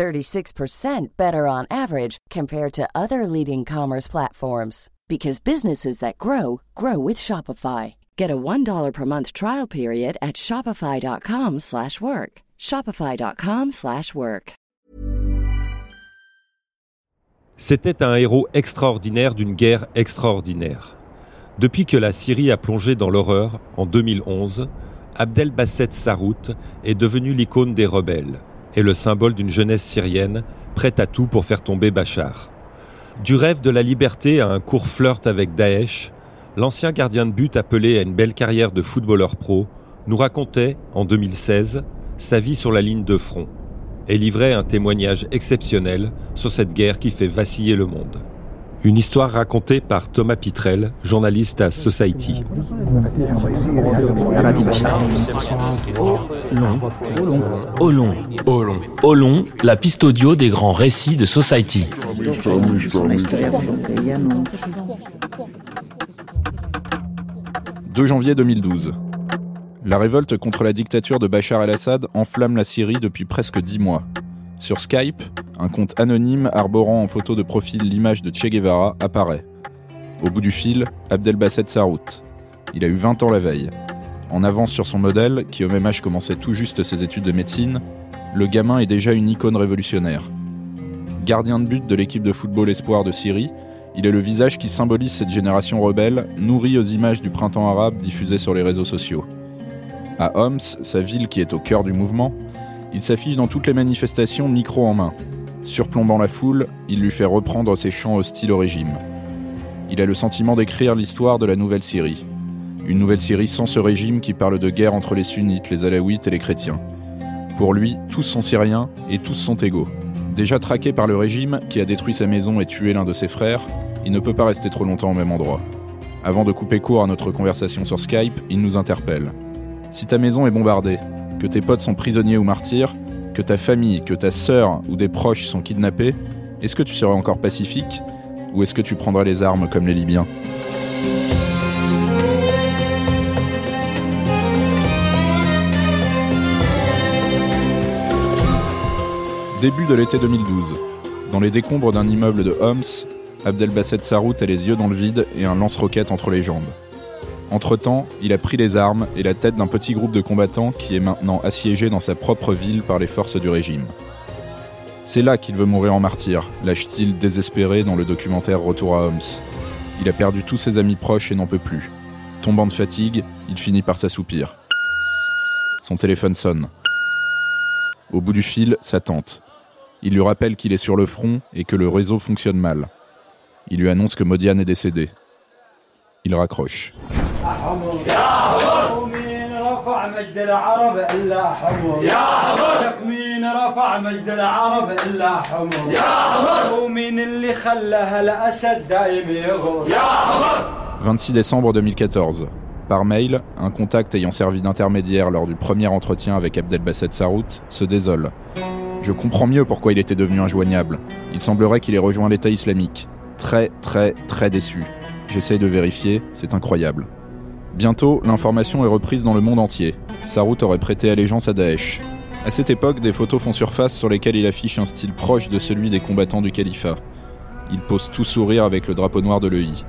36% better on average compared to other leading commerce platforms because businesses that grow grow with Shopify. Get a $1 per month trial period at shopify.com/work. shopify.com/work. C'était un héros extraordinaire d'une guerre extraordinaire. Depuis que la Syrie a plongé dans l'horreur en 2011, Abdel Basset Sarout est devenu l'icône des rebelles et le symbole d'une jeunesse syrienne prête à tout pour faire tomber Bachar. Du rêve de la liberté à un court flirt avec Daesh, l'ancien gardien de but appelé à une belle carrière de footballeur pro nous racontait, en 2016, sa vie sur la ligne de front et livrait un témoignage exceptionnel sur cette guerre qui fait vaciller le monde. Une histoire racontée par Thomas Pitrel, journaliste à Society. Au long, au long, au long, la piste audio des grands récits de Society. « 2 janvier 2012. La révolte contre la dictature de Bachar el-Assad enflamme la Syrie depuis presque dix mois. Sur Skype, un compte anonyme arborant en photo de profil l'image de Che Guevara apparaît. Au bout du fil, Abdelbasset Sarout. Il a eu 20 ans la veille. En avance sur son modèle, qui au même âge commençait tout juste ses études de médecine, le gamin est déjà une icône révolutionnaire. Gardien de but de l'équipe de football Espoir de Syrie, il est le visage qui symbolise cette génération rebelle, nourrie aux images du printemps arabe diffusées sur les réseaux sociaux. À Homs, sa ville qui est au cœur du mouvement, il s'affiche dans toutes les manifestations micro en main. Surplombant la foule, il lui fait reprendre ses chants hostiles au régime. Il a le sentiment d'écrire l'histoire de la nouvelle Syrie. Une nouvelle Syrie sans ce régime qui parle de guerre entre les sunnites, les alaouites et les chrétiens. Pour lui, tous sont syriens et tous sont égaux. Déjà traqué par le régime qui a détruit sa maison et tué l'un de ses frères, il ne peut pas rester trop longtemps au même endroit. Avant de couper court à notre conversation sur Skype, il nous interpelle. Si ta maison est bombardée, que tes potes sont prisonniers ou martyrs, que ta famille, que ta sœur ou des proches sont kidnappés, est-ce que tu serais encore pacifique ou est-ce que tu prendrais les armes comme les Libyens? Début de l'été 2012. Dans les décombres d'un immeuble de Homs, Abdelbasset Sarout a les yeux dans le vide et un lance-roquette entre les jambes. Entre-temps, il a pris les armes et la tête d'un petit groupe de combattants qui est maintenant assiégé dans sa propre ville par les forces du régime. C'est là qu'il veut mourir en martyr, lâche-t-il désespéré dans le documentaire Retour à Homs. Il a perdu tous ses amis proches et n'en peut plus. Tombant de fatigue, il finit par s'assoupir. Son téléphone sonne. Au bout du fil, sa tante. Il lui rappelle qu'il est sur le front et que le réseau fonctionne mal. Il lui annonce que Modiane est décédée. Il raccroche. « 26 décembre 2014. Par mail, un contact ayant servi d'intermédiaire lors du premier entretien avec Abdelbasset Sarout se désole. Je comprends mieux pourquoi il était devenu injoignable. Il semblerait qu'il ait rejoint l'État islamique. Très, très, très déçu. J'essaye de vérifier, c'est incroyable. Bientôt, l'information est reprise dans le monde entier. Sarout aurait prêté allégeance à Daesh. À cette époque, des photos font surface sur lesquelles il affiche un style proche de celui des combattants du califat. Il pose tout sourire avec le drapeau noir de l'EI.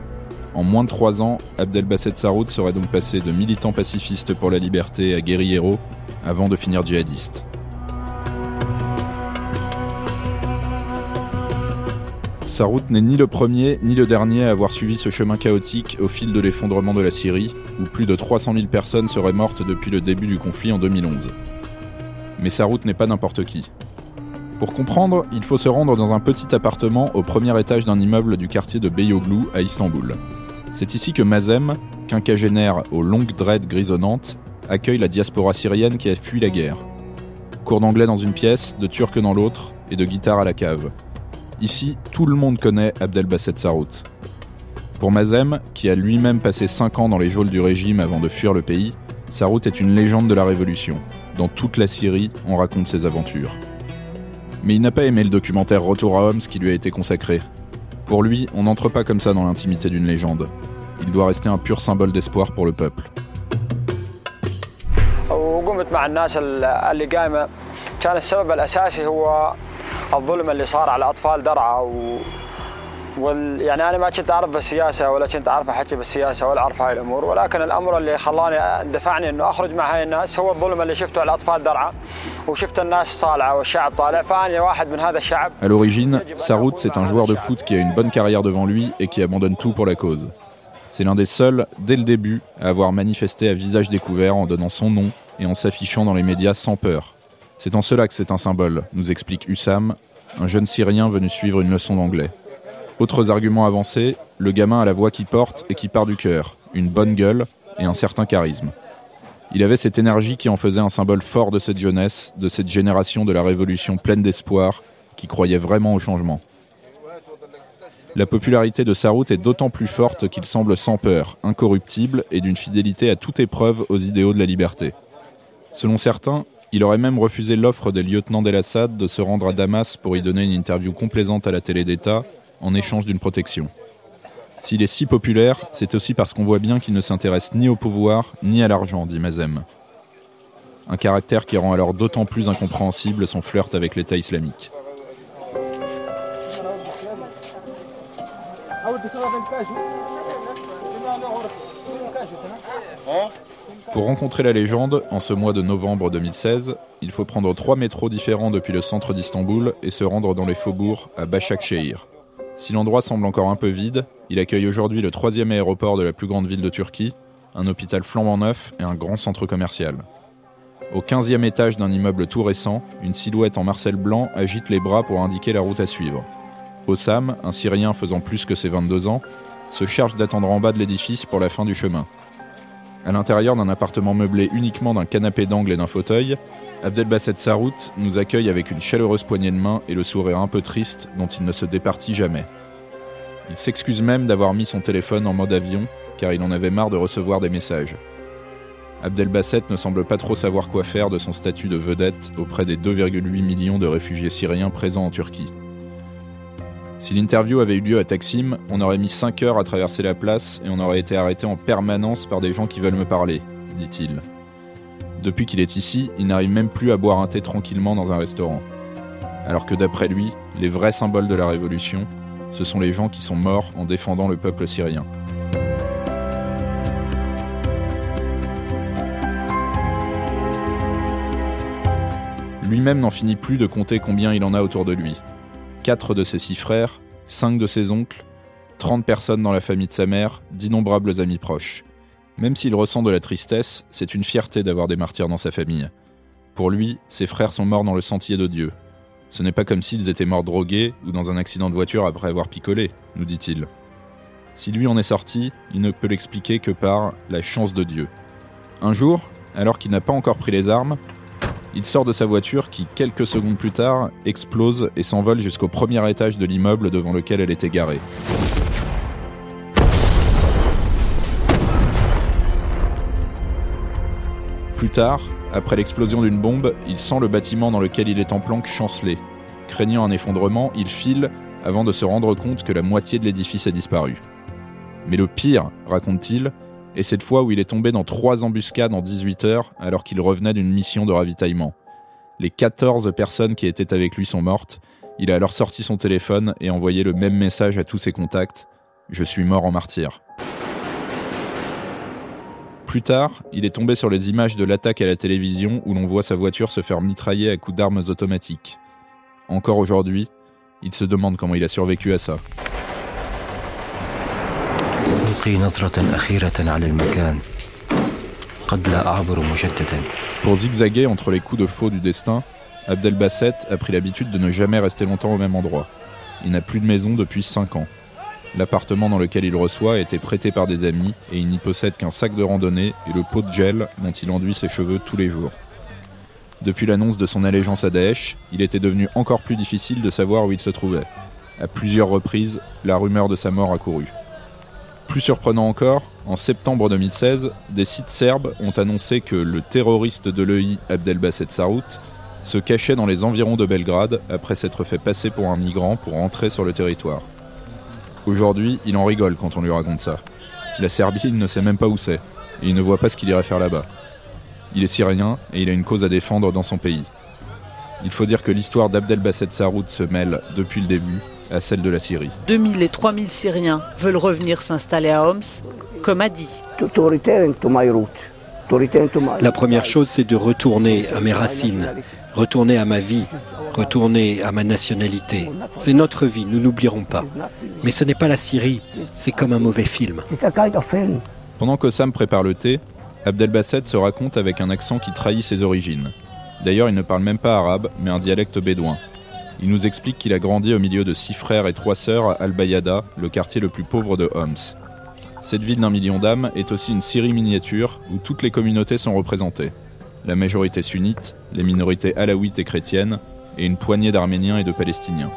En moins de trois ans, Abdelbasset Sarout serait donc passé de militant pacifiste pour la liberté à guerriero, avant de finir djihadiste. Sarout n'est ni le premier ni le dernier à avoir suivi ce chemin chaotique au fil de l'effondrement de la Syrie, où plus de 300 000 personnes seraient mortes depuis le début du conflit en 2011. Mais Sarout n'est pas n'importe qui. Pour comprendre, il faut se rendre dans un petit appartement au premier étage d'un immeuble du quartier de Beyoğlu à Istanbul. C'est ici que Mazem, quinquagénaire aux longues dreads grisonnantes, accueille la diaspora syrienne qui a fui la guerre. Cours d'anglais dans une pièce, de turc dans l'autre, et de guitare à la cave. Ici, tout le monde connaît Abdelbasset Sarout. Pour Mazem, qui a lui-même passé 5 ans dans les geôles du régime avant de fuir le pays, Sarout est une légende de la révolution. Dans toute la Syrie, on raconte ses aventures. Mais il n'a pas aimé le documentaire Retour à Homs qui lui a été consacré. Pour lui, on n'entre pas comme ça dans l'intimité d'une légende. Il doit rester un pur symbole d'espoir pour le peuple. يعني انا ما كنت اعرف بالسياسه ولا كنت اعرف احكي بالسياسه ولا اعرف هاي الامور ولكن الامر اللي خلاني دفعني انه اخرج مع هاي الناس هو الظلم اللي شفته على الاطفال درعا وشفت الناس صالعه والشعب طالع فانا واحد من هذا الشعب. À l'origine, Sarout c'est un joueur de foot qui a une bonne carrière devant lui et qui abandonne tout pour la cause. C'est l'un des seuls, dès le début, à avoir manifesté à visage découvert en donnant son nom et en s'affichant dans les médias sans peur. c'est en cela que c'est un symbole, nous explique Hussam, un jeune Syrien venu suivre une leçon d'anglais. Autres arguments avancés, le gamin a la voix qui porte et qui part du cœur, une bonne gueule et un certain charisme. Il avait cette énergie qui en faisait un symbole fort de cette jeunesse, de cette génération de la révolution pleine d'espoir, qui croyait vraiment au changement. La popularité de Sarout est d'autant plus forte qu'il semble sans peur, incorruptible et d'une fidélité à toute épreuve aux idéaux de la liberté. Selon certains, il aurait même refusé l'offre des lieutenants d'El-Assad de se rendre à Damas pour y donner une interview complaisante à la télé d'État en échange d'une protection. S'il est si populaire, c'est aussi parce qu'on voit bien qu'il ne s'intéresse ni au pouvoir ni à l'argent, dit Mazem. Un caractère qui rend alors d'autant plus incompréhensible son flirt avec l'État islamique. Pour rencontrer la légende, en ce mois de novembre 2016, il faut prendre trois métros différents depuis le centre d'Istanbul et se rendre dans les faubourgs à Başakşehir. Si l'endroit semble encore un peu vide, il accueille aujourd'hui le troisième aéroport de la plus grande ville de Turquie, un hôpital flambant neuf et un grand centre commercial. Au 15e étage d'un immeuble tout récent, une silhouette en marcel blanc agite les bras pour indiquer la route à suivre. Ossam, un Syrien faisant plus que ses 22 ans, se charge d'attendre en bas de l'édifice pour la fin du chemin. À l'intérieur d'un appartement meublé uniquement d'un canapé d'angle et d'un fauteuil, Abdelbasset Sarout nous accueille avec une chaleureuse poignée de main et le sourire un peu triste dont il ne se départit jamais. Il s'excuse même d'avoir mis son téléphone en mode avion car il en avait marre de recevoir des messages. Abdelbasset ne semble pas trop savoir quoi faire de son statut de vedette auprès des 2,8 millions de réfugiés syriens présents en Turquie. Si l'interview avait eu lieu à Taksim, on aurait mis 5 heures à traverser la place et on aurait été arrêté en permanence par des gens qui veulent me parler, dit-il. Depuis qu'il est ici, il n'arrive même plus à boire un thé tranquillement dans un restaurant. Alors que d'après lui, les vrais symboles de la révolution, ce sont les gens qui sont morts en défendant le peuple syrien. Lui-même n'en finit plus de compter combien il en a autour de lui. Quatre de ses six frères, cinq de ses oncles, 30 personnes dans la famille de sa mère, d'innombrables amis proches. Même s'il ressent de la tristesse, c'est une fierté d'avoir des martyrs dans sa famille. Pour lui, ses frères sont morts dans le sentier de Dieu. Ce n'est pas comme s'ils étaient morts drogués ou dans un accident de voiture après avoir picolé, nous dit-il. Si lui en est sorti, il ne peut l'expliquer que par la chance de Dieu. Un jour, alors qu'il n'a pas encore pris les armes, il sort de sa voiture qui, quelques secondes plus tard, explose et s'envole jusqu'au premier étage de l'immeuble devant lequel elle était garée. Plus tard, après l'explosion d'une bombe, il sent le bâtiment dans lequel il est en planque chanceler. Craignant un effondrement, il file avant de se rendre compte que la moitié de l'édifice a disparu. Mais le pire, raconte-t-il, et cette fois où il est tombé dans trois embuscades en 18 heures alors qu'il revenait d'une mission de ravitaillement. Les 14 personnes qui étaient avec lui sont mortes. Il a alors sorti son téléphone et envoyé le même message à tous ses contacts. Je suis mort en martyr. Plus tard, il est tombé sur les images de l'attaque à la télévision où l'on voit sa voiture se faire mitrailler à coups d'armes automatiques. Encore aujourd'hui, il se demande comment il a survécu à ça. Pour zigzaguer entre les coups de faux du destin, Abdel Basset a pris l'habitude de ne jamais rester longtemps au même endroit. Il n'a plus de maison depuis 5 ans. L'appartement dans lequel il reçoit a été prêté par des amis et il n'y possède qu'un sac de randonnée et le pot de gel dont il enduit ses cheveux tous les jours. Depuis l'annonce de son allégeance à Daesh, il était devenu encore plus difficile de savoir où il se trouvait. À plusieurs reprises, la rumeur de sa mort a couru. Plus surprenant encore, en septembre 2016, des sites serbes ont annoncé que le terroriste de l'EI Abdelbasset Sarout se cachait dans les environs de Belgrade après s'être fait passer pour un migrant pour entrer sur le territoire. Aujourd'hui, il en rigole quand on lui raconte ça. La Serbie, il ne sait même pas où c'est, et il ne voit pas ce qu'il irait faire là-bas. Il est syrien et il a une cause à défendre dans son pays. Il faut dire que l'histoire d'Abdelbasset Sarout se mêle, depuis le début, à celle de la Syrie. 2000 et 3000 Syriens veulent revenir s'installer à Homs, comme a dit. La première chose, c'est de retourner à mes racines, retourner à ma vie, retourner à ma nationalité. C'est notre vie, nous n'oublierons pas. Mais ce n'est pas la Syrie, c'est comme un mauvais film. Pendant qu'Ossam prépare le thé, Abdelbasset se raconte avec un accent qui trahit ses origines. D'ailleurs, il ne parle même pas arabe, mais un dialecte bédouin. Il nous explique qu'il a grandi au milieu de six frères et trois sœurs à Al-Bayada, le quartier le plus pauvre de Homs. Cette ville d'un million d'âmes est aussi une Syrie miniature où toutes les communautés sont représentées. La majorité sunnite, les minorités alaouites et chrétiennes, et une poignée d'Arméniens et de Palestiniens.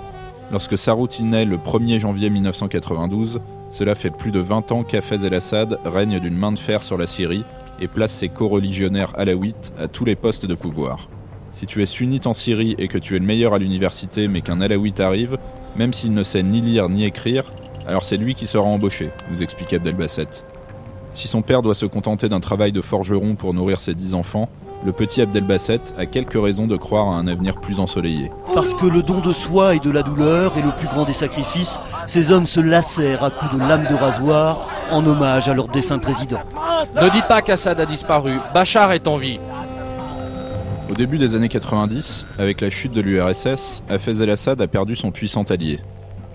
Lorsque Sarout naît le 1er janvier 1992, cela fait plus de 20 ans qu'Hafez el-Assad règne d'une main de fer sur la Syrie et place ses co-religionnaires alaouites à tous les postes de pouvoir. Si tu es sunnite en Syrie et que tu es le meilleur à l'université mais qu'un alaouite arrive, même s'il ne sait ni lire ni écrire, alors c'est lui qui sera embauché, nous explique Abdelbasset. Si son père doit se contenter d'un travail de forgeron pour nourrir ses dix enfants, le petit Abdelbasset a quelques raisons de croire à un avenir plus ensoleillé. Parce que le don de soi et de la douleur est le plus grand des sacrifices, ces hommes se lacèrent à coups de lame de rasoir en hommage à leur défunt président. Ne dites pas qu'Assad a disparu, Bachar est en vie. Au début des années 90, avec la chute de l'URSS, Hafez el-Assad a perdu son puissant allié.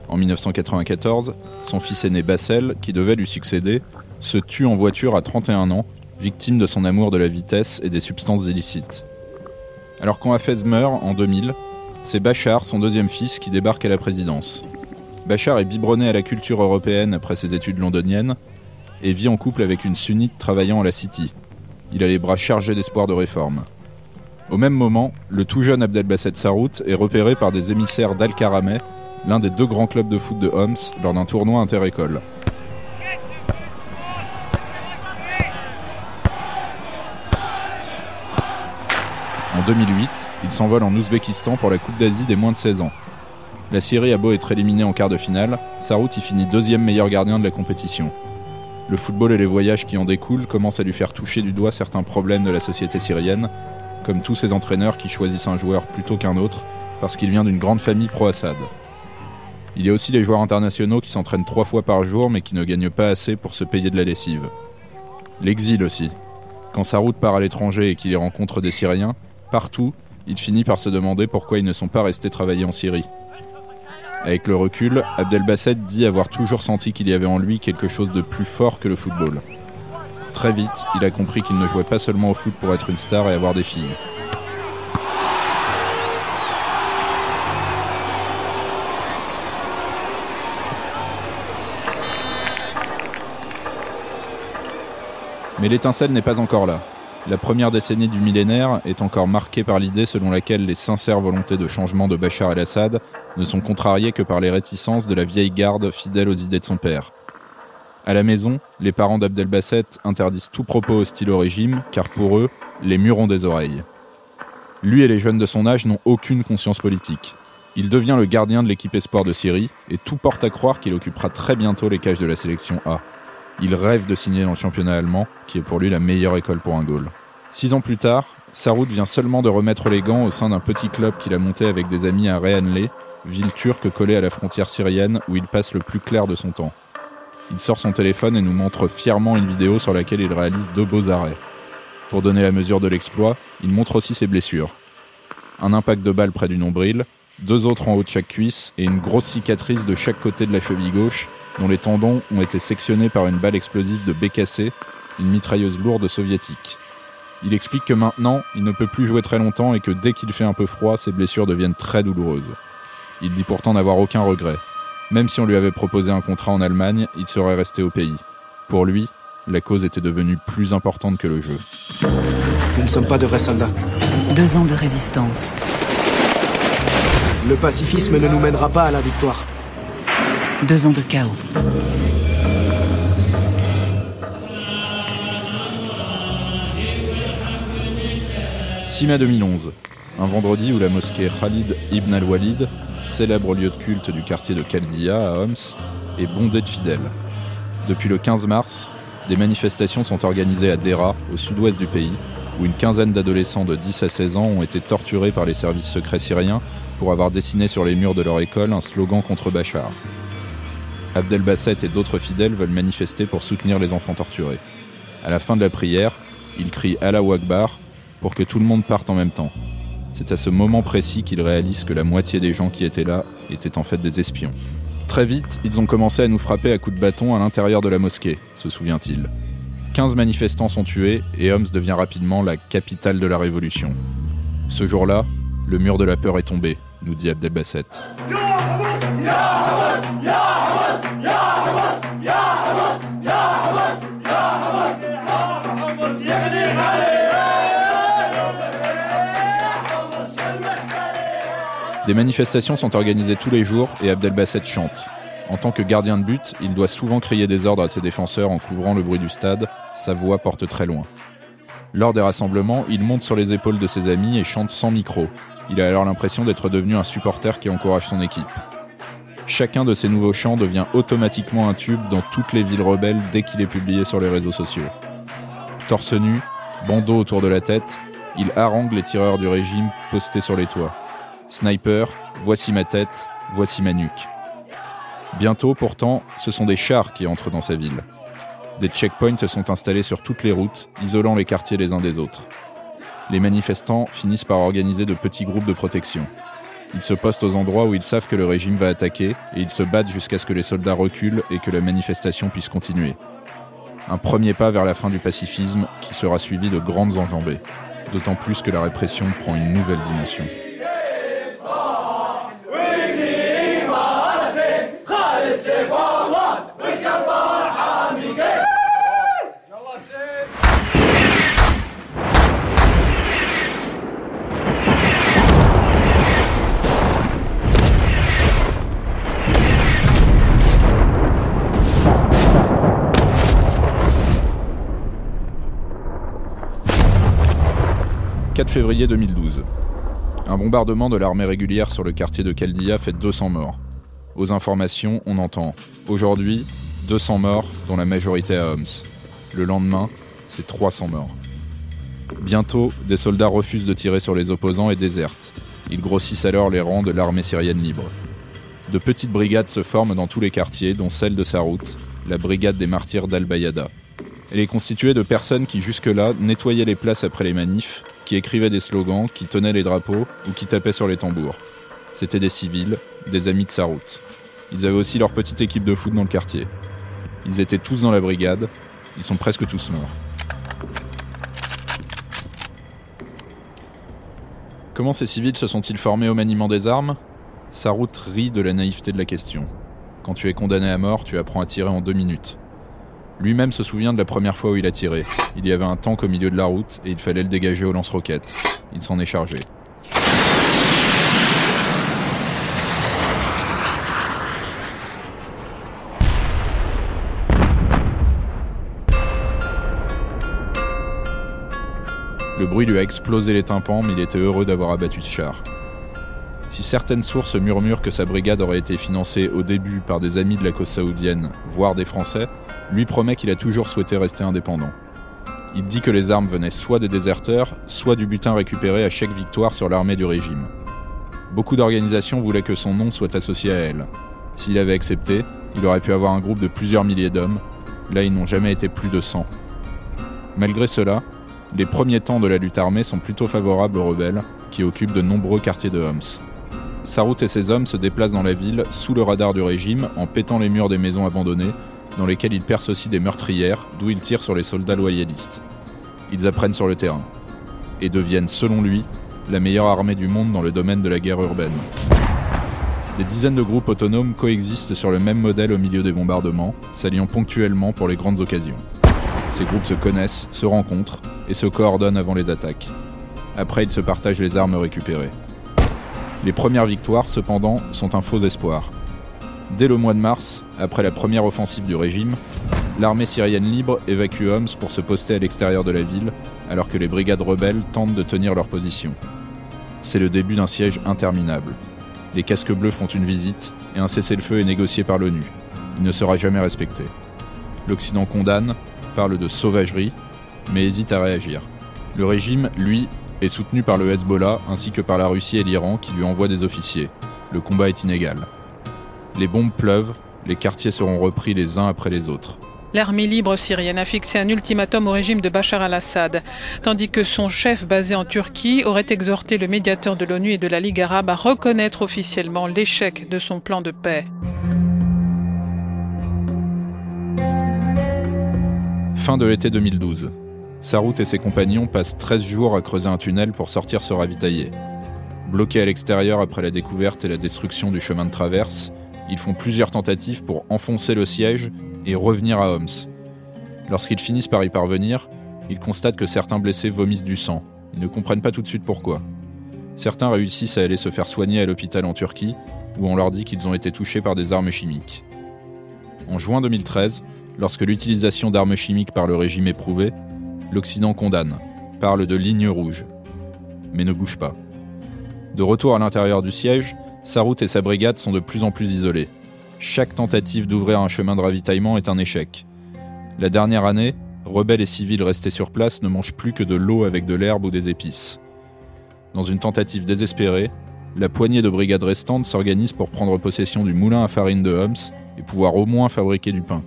En 1994, son fils aîné Bassel, qui devait lui succéder, se tue en voiture à 31 ans, victime de son amour de la vitesse et des substances illicites. Alors quand Hafez meurt en 2000, c'est Bachar, son deuxième fils, qui débarque à la présidence. Bachar est biberonné à la culture européenne après ses études londoniennes et vit en couple avec une sunnite travaillant à la City. Il a les bras chargés d'espoir de réforme. Au même moment, le tout jeune Abdelbasset Sarout est repéré par des émissaires d'Al-Karameh, l'un des deux grands clubs de foot de Homs, lors d'un tournoi inter-école. En 2008, il s'envole en Ouzbékistan pour la Coupe d'Asie des moins de 16 ans. La Syrie a beau être éliminée en quart de finale, Sarout y finit deuxième meilleur gardien de la compétition. Le football et les voyages qui en découlent commencent à lui faire toucher du doigt certains problèmes de la société syrienne, comme tous ces entraîneurs qui choisissent un joueur plutôt qu'un autre parce qu'il vient d'une grande famille pro-Assad. Il y a aussi les joueurs internationaux qui s'entraînent trois fois par jour mais qui ne gagnent pas assez pour se payer de la lessive. L'exil aussi. Quand sa route part à l'étranger et qu'il y rencontre des Syriens, partout, il finit par se demander pourquoi ils ne sont pas restés travailler en Syrie. Avec le recul, Abdelbasset dit avoir toujours senti qu'il y avait en lui quelque chose de plus fort que le football. Très vite, il a compris qu'il ne jouait pas seulement au foot pour être une star et avoir des filles. Mais l'étincelle n'est pas encore là. La première décennie du millénaire est encore marquée par l'idée selon laquelle les sincères volontés de changement de Bachar el-Assad ne sont contrariées que par les réticences de la vieille garde fidèle aux idées de son père. À la maison, les parents d'Abdelbasset interdisent tout propos hostile au régime, car pour eux, les murs ont des oreilles. Lui et les jeunes de son âge n'ont aucune conscience politique. Il devient le gardien de l'équipe espoir de Syrie, et tout porte à croire qu'il occupera très bientôt les cages de la sélection A. Il rêve de signer dans le championnat allemand, qui est pour lui la meilleure école pour un goal. Six ans plus tard, Sarout vient seulement de remettre les gants au sein d'un petit club qu'il a monté avec des amis à Rehanle, ville turque collée à la frontière syrienne où il passe le plus clair de son temps. Il sort son téléphone et nous montre fièrement une vidéo sur laquelle il réalise deux beaux arrêts. Pour donner la mesure de l'exploit, il montre aussi ses blessures. Un impact de balle près du nombril, deux autres en haut de chaque cuisse et une grosse cicatrice de chaque côté de la cheville gauche, dont les tendons ont été sectionnés par une balle explosive de BKC, une mitrailleuse lourde soviétique. Il explique que maintenant, il ne peut plus jouer très longtemps et que dès qu'il fait un peu froid, ses blessures deviennent très douloureuses. Il dit pourtant n'avoir aucun regret. Même si on lui avait proposé un contrat en Allemagne, il serait resté au pays. Pour lui, la cause était devenue plus importante que le jeu. Nous ne sommes pas de vrais soldats. Deux ans de résistance. Le pacifisme ne nous mènera pas à la victoire. Deux ans de chaos. 6 mai 2011, un vendredi où la mosquée Khalid ibn al-Walid, célèbre lieu de culte du quartier de Khaldia à Homs, est bondée de fidèles. Depuis le 15 mars, des manifestations sont organisées à Dera, au sud-ouest du pays, où une quinzaine d'adolescents de 10 à 16 ans ont été torturés par les services secrets syriens pour avoir dessiné sur les murs de leur école un slogan contre Bachar. Abdel Basset et d'autres fidèles veulent manifester pour soutenir les enfants torturés. À la fin de la prière, ils crient Allah Akbar pour que tout le monde parte en même temps. C'est à ce moment précis qu'ils réalisent que la moitié des gens qui étaient là étaient en fait des espions. Très vite, ils ont commencé à nous frapper à coups de bâton à l'intérieur de la mosquée, se souvient-il. 15 manifestants sont tués et Homs devient rapidement la capitale de la révolution. Ce jour-là, le mur de la peur est tombé, nous dit Abdel Des manifestations sont organisées tous les jours et Abdelbasset chante. En tant que gardien de but, il doit souvent crier des ordres à ses défenseurs en couvrant le bruit du stade, sa voix porte très loin. Lors des rassemblements, il monte sur les épaules de ses amis et chante sans micro. Il a alors l'impression d'être devenu un supporter qui encourage son équipe. Chacun de ces nouveaux chants devient automatiquement un tube dans toutes les villes rebelles dès qu'il est publié sur les réseaux sociaux. Torse nu, bandeau autour de la tête, il harangue les tireurs du régime postés sur les toits. Sniper, voici ma tête, voici ma nuque. Bientôt, pourtant, ce sont des chars qui entrent dans sa ville. Des checkpoints sont installés sur toutes les routes, isolant les quartiers les uns des autres. Les manifestants finissent par organiser de petits groupes de protection. Ils se postent aux endroits où ils savent que le régime va attaquer et ils se battent jusqu'à ce que les soldats reculent et que la manifestation puisse continuer. Un premier pas vers la fin du pacifisme qui sera suivi de grandes enjambées, d'autant plus que la répression prend une nouvelle dimension. 4 février 2012. Un bombardement de l'armée régulière sur le quartier de Kaldia fait 200 morts. Aux informations, on entend aujourd'hui 200 morts, dont la majorité à Homs. Le lendemain, c'est 300 morts. Bientôt, des soldats refusent de tirer sur les opposants et désertent. Ils grossissent alors les rangs de l'armée syrienne libre. De petites brigades se forment dans tous les quartiers, dont celle de sa route, la brigade des martyrs d'Al-Bayada. Elle est constituée de personnes qui jusque-là nettoyaient les places après les manifs, qui écrivaient des slogans, qui tenaient les drapeaux ou qui tapaient sur les tambours. C'étaient des civils, des amis de sa route. Ils avaient aussi leur petite équipe de foot dans le quartier. Ils étaient tous dans la brigade, ils sont presque tous morts. Comment ces civils se sont-ils formés au maniement des armes? Sarout rit de la naïveté de la question. Quand tu es condamné à mort, tu apprends à tirer en deux minutes. Lui-même se souvient de la première fois où il a tiré. Il y avait un tank au milieu de la route et il fallait le dégager au lance-roquettes. Il s'en est chargé. Le bruit lui a explosé les tympans, mais il était heureux d'avoir abattu ce char. Si certaines sources murmurent que sa brigade aurait été financée au début par des amis de la cause saoudienne, voire des Français, lui promet qu'il a toujours souhaité rester indépendant. Il dit que les armes venaient soit des déserteurs, soit du butin récupéré à chaque victoire sur l'armée du régime. Beaucoup d'organisations voulaient que son nom soit associé à elle. S'il avait accepté, il aurait pu avoir un groupe de plusieurs milliers d'hommes. Là, ils n'ont jamais été plus de 100. Malgré cela, les premiers temps de la lutte armée sont plutôt favorables aux rebelles, qui occupent de nombreux quartiers de Homs. Sarout et ses hommes se déplacent dans la ville sous le radar du régime en pétant les murs des maisons abandonnées dans lesquels ils percent aussi des meurtrières, d'où ils tirent sur les soldats loyalistes. Ils apprennent sur le terrain, et deviennent, selon lui, la meilleure armée du monde dans le domaine de la guerre urbaine. Des dizaines de groupes autonomes coexistent sur le même modèle au milieu des bombardements, s'alliant ponctuellement pour les grandes occasions. Ces groupes se connaissent, se rencontrent et se coordonnent avant les attaques. Après, ils se partagent les armes récupérées. Les premières victoires, cependant, sont un faux espoir. Dès le mois de mars, après la première offensive du régime, l'armée syrienne libre évacue Homs pour se poster à l'extérieur de la ville, alors que les brigades rebelles tentent de tenir leur position. C'est le début d'un siège interminable. Les casques bleus font une visite et un cessez-le-feu est négocié par l'ONU. Il ne sera jamais respecté. L'Occident condamne, parle de sauvagerie, mais hésite à réagir. Le régime, lui, est soutenu par le Hezbollah ainsi que par la Russie et l'Iran qui lui envoient des officiers. Le combat est inégal. Les bombes pleuvent, les quartiers seront repris les uns après les autres. L'armée libre syrienne a fixé un ultimatum au régime de Bachar al-Assad, tandis que son chef basé en Turquie aurait exhorté le médiateur de l'ONU et de la Ligue arabe à reconnaître officiellement l'échec de son plan de paix. Fin de l'été 2012. Sarout et ses compagnons passent 13 jours à creuser un tunnel pour sortir se ravitailler. Bloqués à l'extérieur après la découverte et la destruction du chemin de traverse, ils font plusieurs tentatives pour enfoncer le siège et revenir à Homs. Lorsqu'ils finissent par y parvenir, ils constatent que certains blessés vomissent du sang. Ils ne comprennent pas tout de suite pourquoi. Certains réussissent à aller se faire soigner à l'hôpital en Turquie, où on leur dit qu'ils ont été touchés par des armes chimiques. En juin 2013, lorsque l'utilisation d'armes chimiques par le régime est prouvée, l'Occident condamne, parle de ligne rouge, mais ne bouge pas. De retour à l'intérieur du siège, Sarout et sa brigade sont de plus en plus isolés. Chaque tentative d'ouvrir un chemin de ravitaillement est un échec. La dernière année, rebelles et civils restés sur place ne mangent plus que de l'eau avec de l'herbe ou des épices. Dans une tentative désespérée, la poignée de brigades restantes s'organise pour prendre possession du moulin à farine de Homs et pouvoir au moins fabriquer du pain.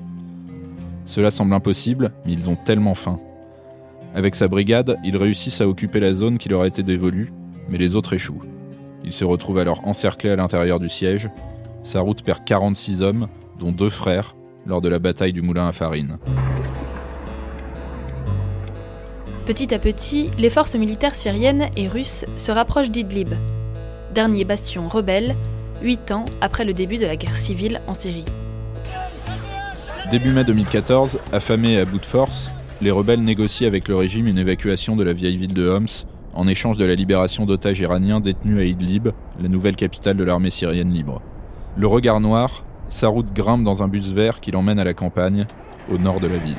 Cela semble impossible, mais ils ont tellement faim. Avec sa brigade, ils réussissent à occuper la zone qui leur a été dévolue, mais les autres échouent. Ils se retrouvent alors encerclés à l'intérieur du siège. Sa route perd 46 hommes, dont deux frères, lors de la bataille du moulin à farine. Petit à petit, les forces militaires syriennes et russes se rapprochent d'Idlib, dernier bastion rebelle, huit ans après le début de la guerre civile en Syrie. Début mai 2014, affamés et à bout de force, les rebelles négocient avec le régime une évacuation de la vieille ville de Homs en échange de la libération d'otages iraniens détenus à Idlib, la nouvelle capitale de l'armée syrienne libre. Le regard noir, sa route grimpe dans un bus vert qui l'emmène à la campagne, au nord de la ville.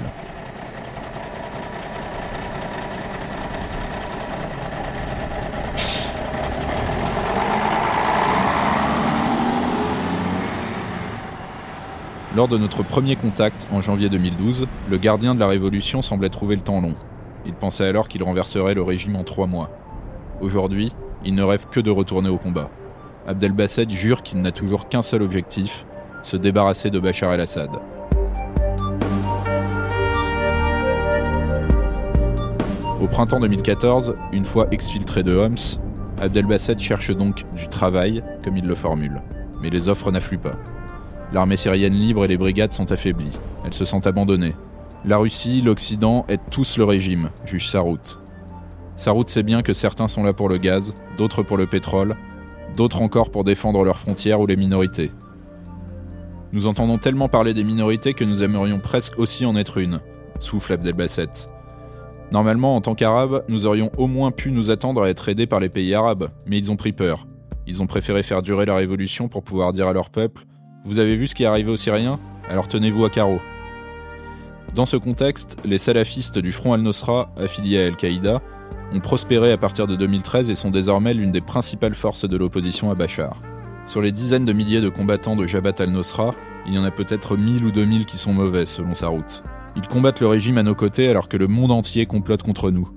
Lors de notre premier contact en janvier 2012, le gardien de la Révolution semblait trouver le temps long. Il pensait alors qu'il renverserait le régime en trois mois. Aujourd'hui, il ne rêve que de retourner au combat. Abdelbasset jure qu'il n'a toujours qu'un seul objectif, se débarrasser de Bachar el-Assad. Au printemps 2014, une fois exfiltré de Homs, Abdelbasset cherche donc du travail, comme il le formule. Mais les offres n'affluent pas. L'armée syrienne libre et les brigades sont affaiblies. Elles se sentent abandonnées. La Russie, l'Occident aident tous le régime, juge Sarout. Sarout sait bien que certains sont là pour le gaz, d'autres pour le pétrole, d'autres encore pour défendre leurs frontières ou les minorités. Nous entendons tellement parler des minorités que nous aimerions presque aussi en être une, souffle Abdelbasset. Normalement, en tant qu'Arabes, nous aurions au moins pu nous attendre à être aidés par les pays arabes, mais ils ont pris peur. Ils ont préféré faire durer la révolution pour pouvoir dire à leur peuple Vous avez vu ce qui est arrivé aux Syriens? Alors tenez-vous à carreau. Dans ce contexte, les salafistes du Front al-Nosra, affiliés à Al-Qaïda, ont prospéré à partir de 2013 et sont désormais l'une des principales forces de l'opposition à Bachar. Sur les dizaines de milliers de combattants de Jabhat al-Nosra, il y en a peut-être 1000 ou 2000 qui sont mauvais selon sa route. Ils combattent le régime à nos côtés alors que le monde entier complote contre nous.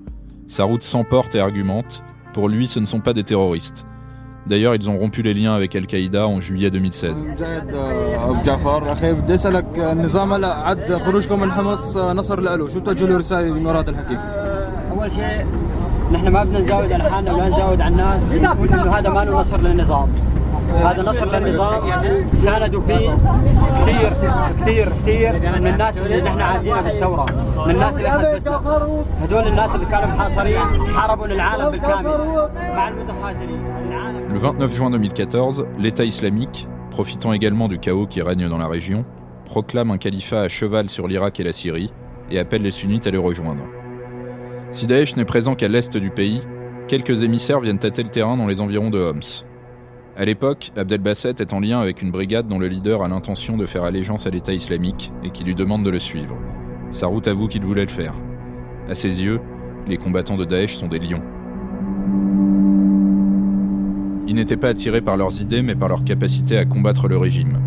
Sa route s'emporte et argumente. Pour lui, ce ne sont pas des terroristes. D'ailleurs, ils ont rompu les liens avec Al-Qaïda en juillet 2016. نحن ما بدنا نزاود على حالنا ولا نزاود على الناس إنه هذا ما له نصر للنظام. هذا نصر للنظام ساندوا فيه كثير كثير كثير من الناس اللي نحن عادينا بالثورة. من الناس اللي حزتنا هدول الناس اللي كانوا محاصرين حاربوا للعالم بالكامل. مع المتخاذلين Le 29 juin 2014, l'État islamique, profitant également du chaos qui règne dans la région, proclame un califat à cheval sur l'Irak et la Syrie et appelle les sunnites à le rejoindre. Si Daesh n'est présent qu'à l'est du pays, quelques émissaires viennent tâter le terrain dans les environs de Homs. À l'époque, Abdel Basset est en lien avec une brigade dont le leader a l'intention de faire allégeance à l'État islamique et qui lui demande de le suivre. Sarout avoue qu'il voulait le faire. À ses yeux, les combattants de Daesh sont des lions. Ils n'étaient pas attirés par leurs idées mais par leur capacité à combattre le régime.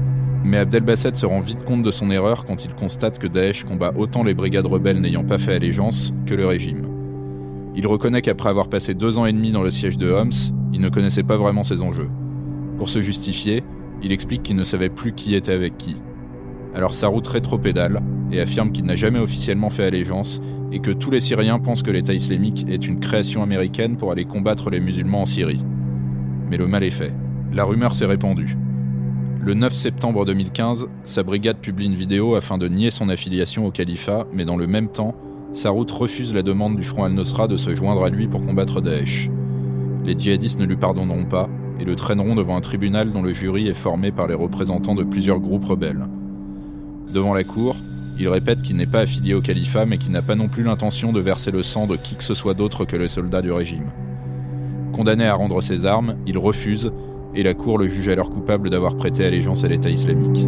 Mais Abdel Basset se rend vite compte de son erreur quand il constate que Daesh combat autant les brigades rebelles n'ayant pas fait allégeance que le régime. Il reconnaît qu'après avoir passé deux ans et demi dans le siège de Homs, il ne connaissait pas vraiment ses enjeux. Pour se justifier, il explique qu'il ne savait plus qui était avec qui. Alors sa route rétropédale et affirme qu'il n'a jamais officiellement fait allégeance et que tous les Syriens pensent que l'État islamique est une création américaine pour aller combattre les musulmans en Syrie. Mais le mal est fait. La rumeur s'est répandue. Le 9 septembre 2015, sa brigade publie une vidéo afin de nier son affiliation au califat, mais dans le même temps, route refuse la demande du Front al-Nosra de se joindre à lui pour combattre Daesh. Les djihadistes ne lui pardonneront pas et le traîneront devant un tribunal dont le jury est formé par les représentants de plusieurs groupes rebelles. Devant la cour, il répète qu'il n'est pas affilié au califat mais qu'il n'a pas non plus l'intention de verser le sang de qui que ce soit d'autre que les soldats du régime. Condamné à rendre ses armes, il refuse et la cour le juge alors coupable d'avoir prêté allégeance à l'État islamique.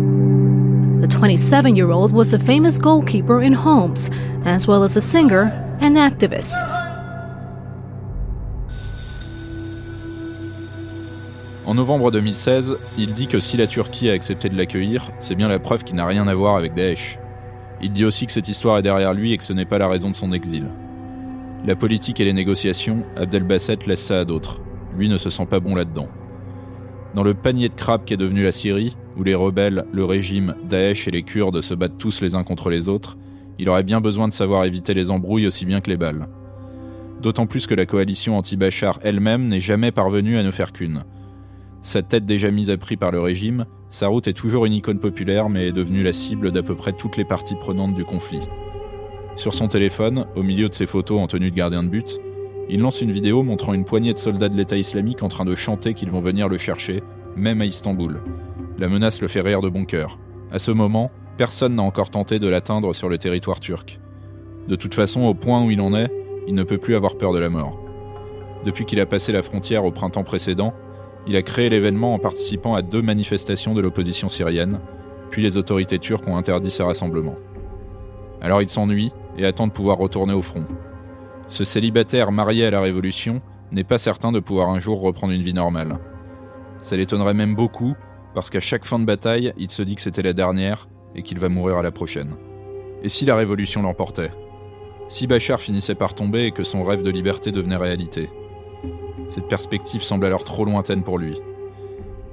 The 27 year old was a famous goalkeeper in Homs, as well as a singer and activist. En novembre 2016, il dit que si la Turquie a accepté de l'accueillir, c'est bien la preuve qu'il n'a rien à voir avec Daesh. Il dit aussi que cette histoire est derrière lui et que ce n'est pas la raison de son exil. La politique et les négociations, Abdel Basset laisse ça à d'autres. Lui ne se sent pas bon là-dedans. Dans le panier de crabes qu'est devenu la Syrie, où les rebelles, le régime, Daesh et les Kurdes se battent tous les uns contre les autres, il aurait bien besoin de savoir éviter les embrouilles aussi bien que les balles. D'autant plus que la coalition anti-Bachar elle-même n'est jamais parvenue à ne faire qu'une. Sa tête déjà mise à prix par le régime, sa route est toujours une icône populaire mais est devenue la cible d'à peu près toutes les parties prenantes du conflit. Sur son téléphone, au milieu de ses photos en tenue de gardien de but, il lance une vidéo montrant une poignée de soldats de l'État islamique en train de chanter qu'ils vont venir le chercher, même à Istanbul. La menace le fait rire de bon cœur. À ce moment, personne n'a encore tenté de l'atteindre sur le territoire turc. De toute façon, au point où il en est, il ne peut plus avoir peur de la mort. Depuis qu'il a passé la frontière au printemps précédent, il a créé l'événement en participant à deux manifestations de l'opposition syrienne, puis les autorités turques ont interdit ces rassemblements. Alors il s'ennuie et attend de pouvoir retourner au front. Ce célibataire marié à la Révolution n'est pas certain de pouvoir un jour reprendre une vie normale. Ça l'étonnerait même beaucoup, parce qu'à chaque fin de bataille, il se dit que c'était la dernière et qu'il va mourir à la prochaine. Et si la Révolution l'emportait? Si Bachar finissait par tomber et que son rêve de liberté devenait réalité? Cette perspective semble alors trop lointaine pour lui.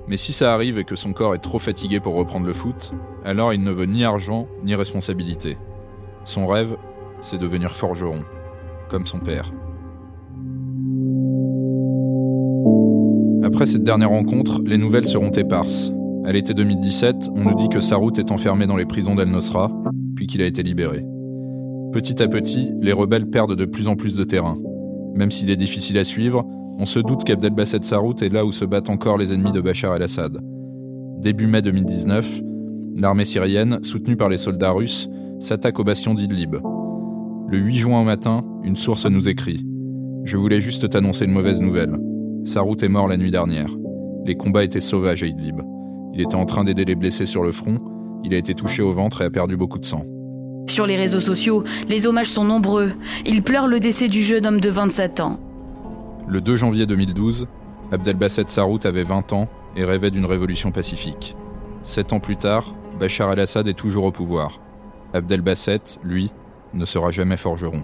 Mais si ça arrive et que son corps est trop fatigué pour reprendre le foot, alors il ne veut ni argent ni responsabilité. Son rêve, c'est devenir forgeron comme son père. Après cette dernière rencontre, les nouvelles seront éparses. À l'été 2017, on nous dit que Sarout est enfermé dans les prisons d'Al-Nosra, puis qu'il a été libéré. Petit à petit, les rebelles perdent de plus en plus de terrain. Même s'il est difficile à suivre, on se doute qu'Abdel Basset Sarout est là où se battent encore les ennemis de Bachar el-Assad. Début mai 2019, l'armée syrienne, soutenue par les soldats russes, s'attaque au bastion d'Idlib, le 8 juin au matin, une source nous écrit Je voulais juste t'annoncer une mauvaise nouvelle. route est mort la nuit dernière. Les combats étaient sauvages à Idlib. Il était en train d'aider les blessés sur le front. Il a été touché au ventre et a perdu beaucoup de sang. Sur les réseaux sociaux, les hommages sont nombreux. Ils pleurent le décès du jeune homme de 27 ans. Le 2 janvier 2012, Abdelbasset Sarout avait 20 ans et rêvait d'une révolution pacifique. Sept ans plus tard, Bachar al-Assad est toujours au pouvoir. Abdelbasset, lui, ne sera jamais forgeron.